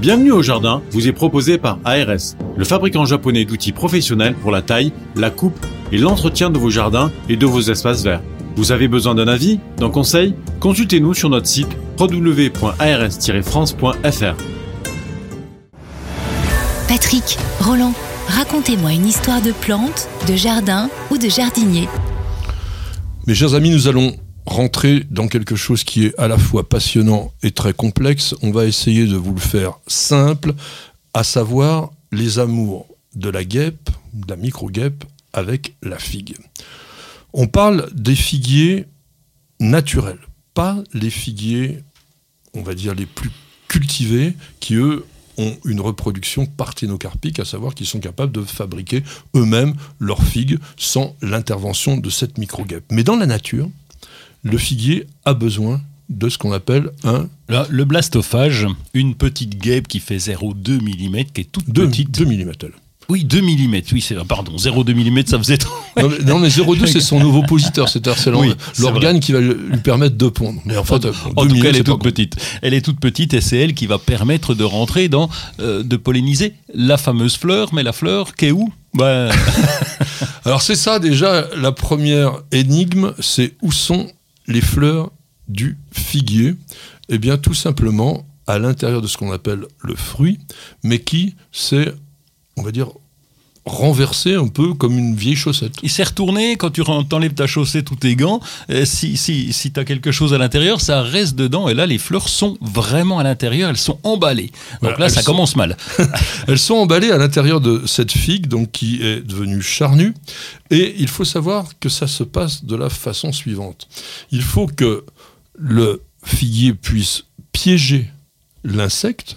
Bienvenue au jardin vous est proposé par ARS, le fabricant japonais d'outils professionnels pour la taille, la coupe et l'entretien de vos jardins et de vos espaces verts. Vous avez besoin d'un avis, d'un conseil? Consultez-nous sur notre site www.ars-france.fr. Patrick, Roland, racontez-moi une histoire de plante, de jardin ou de jardinier. Mes chers amis, nous allons rentrer dans quelque chose qui est à la fois passionnant et très complexe. On va essayer de vous le faire simple, à savoir les amours de la guêpe, de la micro-guêpe, avec la figue. On parle des figuiers naturels, pas les figuiers, on va dire, les plus cultivés, qui eux ont une reproduction parthénocarpique, à savoir qu'ils sont capables de fabriquer eux-mêmes leurs figues sans l'intervention de cette micro-guêpe. Mais dans la nature, le figuier a besoin de ce qu'on appelle un... le blastophage, une petite guêpe qui fait 0,2 mm, qui est toute 2, petite. 2 mm. Oui, 2 mm, oui, c'est pardon, 0,2 mm, ça faisait trop. Non, mais, 0,2, c'est son ovipositeur, c'est-à-dire c'est l'organe qui va lui permettre de pondre. Mais en, fait, en tout cas, elle est, toute petite. Elle est toute petite et c'est elle qui va permettre de rentrer dans, euh, de polliniser la fameuse fleur, mais la fleur qui est où? Bah... Alors c'est ça déjà, la première énigme, c'est où sont les fleurs du figuier Eh bien, tout simplement à l'intérieur de ce qu'on appelle le fruit, mais qui s'est, on va dire, renversé un peu comme une vieille chaussette. Il s'est retourné, quand tu enlèves ta chaussette ou tes gants, euh, si, si, si tu as quelque chose à l'intérieur, ça reste dedans. Et là, les fleurs sont vraiment à l'intérieur, elles sont emballées. Donc là, ça commence mal. elles sont emballées à l'intérieur de cette figue, donc qui est devenue charnue. Et il faut savoir que ça se passe de la façon suivante. Il faut que le figuier puisse piéger l'insecte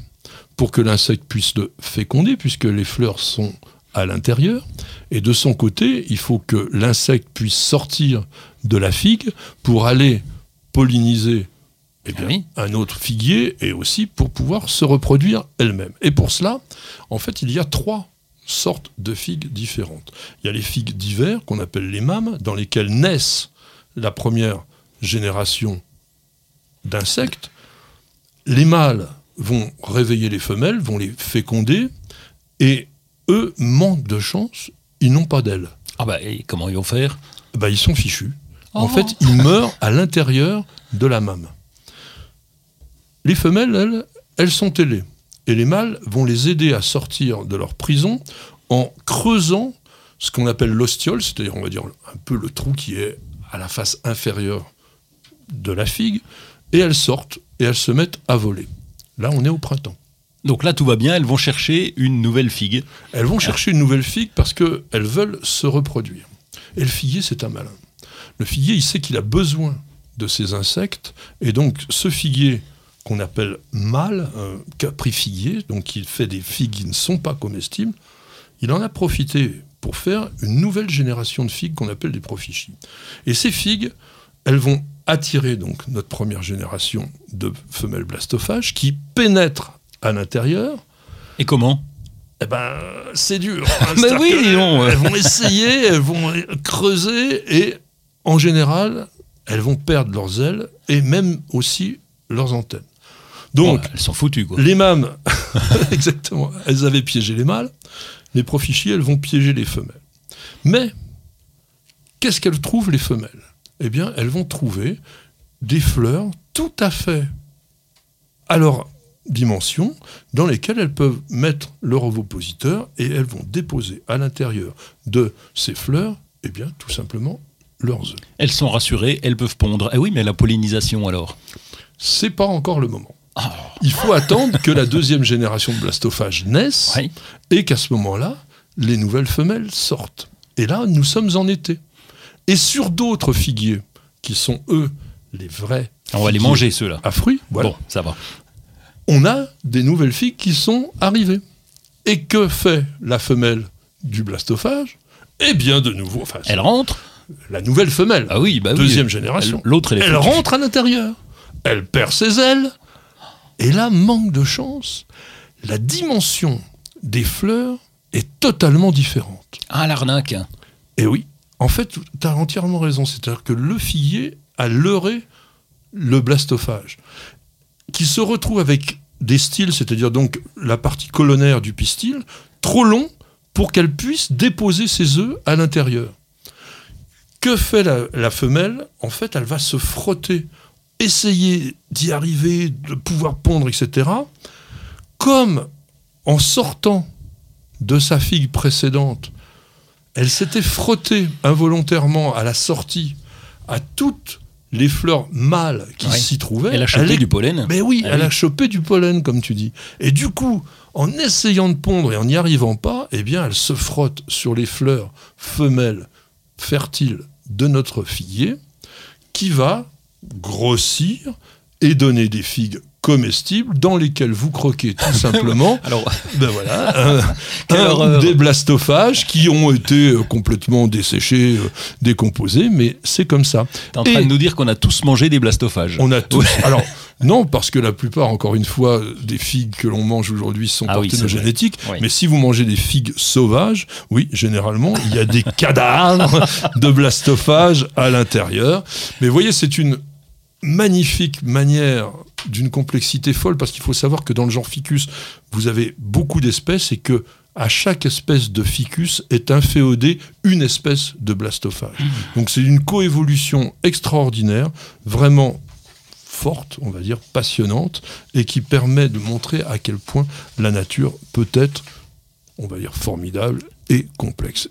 pour que l'insecte puisse le féconder, puisque les fleurs sont à l'intérieur. Et de son côté, il faut que l'insecte puisse sortir de la figue pour aller polliniser eh bien, ah un autre figuier et aussi pour pouvoir se reproduire elle-même. Et pour cela, en fait, il y a trois sortes de figues différentes. Il y a les figues d'hiver, qu'on appelle les mâmes, dans lesquelles naissent la première génération d'insectes. Les mâles vont réveiller les femelles, vont les féconder, et eux manquent de chance, ils n'ont pas d'ailes. Ah bah, et comment ils vont faire? Bah, Ils sont fichus. En oh. fait, ils meurent à l'intérieur de la mâme. Les femelles, elles, elles sont ailées. Et les mâles vont les aider à sortir de leur prison en creusant ce qu'on appelle l'ostiole, c'est-à-dire, on va dire, un peu le trou qui est à la face inférieure de la figue, et elles sortent et elles se mettent à voler. Là, on est au printemps. Donc là, tout va bien, elles vont chercher une nouvelle figue. Elles vont chercher une nouvelle figue parce qu'elles veulent se reproduire. Et le figuier, c'est un malin. Le figuier, il sait qu'il a besoin de ces insectes, et donc ce figuier qu'on appelle mâle, un caprifiguier, donc il fait des figues qui ne sont pas comestibles, il en a profité pour faire une nouvelle génération de figues qu'on appelle des profichies. Et ces figues, elles vont attirer donc notre première génération de femelles blastophages qui pénètrent à l'intérieur. Et comment eh ben, c'est dur. Mais oui, elles vont essayer, elles vont creuser et en général, elles vont perdre leurs ailes et même aussi leurs antennes. Donc, elles sont foutues quoi. Les mâmes, exactement, elles avaient piégé les mâles. Les profichies, elles vont piéger les femelles. Mais qu'est-ce qu'elles trouvent les femelles? Eh bien, elles vont trouver des fleurs tout à fait à leur dimensions dans lesquelles elles peuvent mettre leur ovopositeur et elles vont déposer à l'intérieur de ces fleurs, eh bien, tout simplement, leurs œufs. Elles sont rassurées, elles peuvent pondre. Eh oui, mais la pollinisation alors? C'est pas encore le moment. Ah. Il faut attendre que la deuxième génération de blastophages naisse et qu'à ce moment-là, les nouvelles femelles sortent. Et là, nous sommes en été. Et sur d'autres figuiers, qui sont eux les vrais. On va les manger ceux-là. À fruits, voilà. Bon, ça va on a des nouvelles figues qui sont arrivées. Et que fait la femelle du blastophage? Eh bien, de nouveau. Enfin, elle rentre La nouvelle femelle. Ah oui, bah Deuxième génération. L'autre, elle, elle rentre à l'intérieur. Elle perd ses ailes. Et là, manque de chance, la dimension des fleurs est totalement différente. Ah, l'arnaque Et oui, en fait, tu as entièrement raison. C'est-à-dire que le figuier a leurré le blastophage qui se retrouve avec des styles, c'est-à-dire donc la partie colonnaire du pistil, trop long pour qu'elle puisse déposer ses œufs à l'intérieur. Que fait la, femelle? En fait, elle va se frotter, essayer d'y arriver, de pouvoir pondre, etc. Comme en sortant de sa figue précédente, elle s'était frottée involontairement à la sortie à toutes les fleurs mâles qui Ouais. s'y trouvaient. Elle a chopé est- du pollen. Mais oui, Ah elle oui. a chopé du pollen, comme tu dis. Et du coup, en essayant de pondre et en n'y arrivant pas, eh bien, elle se frotte sur les fleurs femelles fertiles de notre figuier, qui va grossir et donner des figues comestibles dans lesquelles vous croquez tout simplement Alors, ben voilà, un- des blastophages qui ont été euh, complètement desséchés, euh, décomposés, mais c'est comme ça. t'es en train de nous dire qu'on a tous mangé des blastophages. On a tous. Alors, non, parce que la plupart, encore une fois, des figues que l'on mange aujourd'hui sont Ah parthénogénétiques. Oui. Mais si vous mangez des figues sauvages, oui, généralement, il y a des cadavres de blastophages à l'intérieur. Mais vous voyez, c'est une magnifique manière d'une complexité folle parce qu'il faut savoir que dans le genre ficus, vous avez beaucoup d'espèces et que à chaque espèce de ficus est inféodée une espèce de blastophage. Donc c'est une coévolution extraordinaire, vraiment forte, on va dire, passionnante, et qui permet de montrer à quel point la nature peut être, on va dire, formidable et complexe.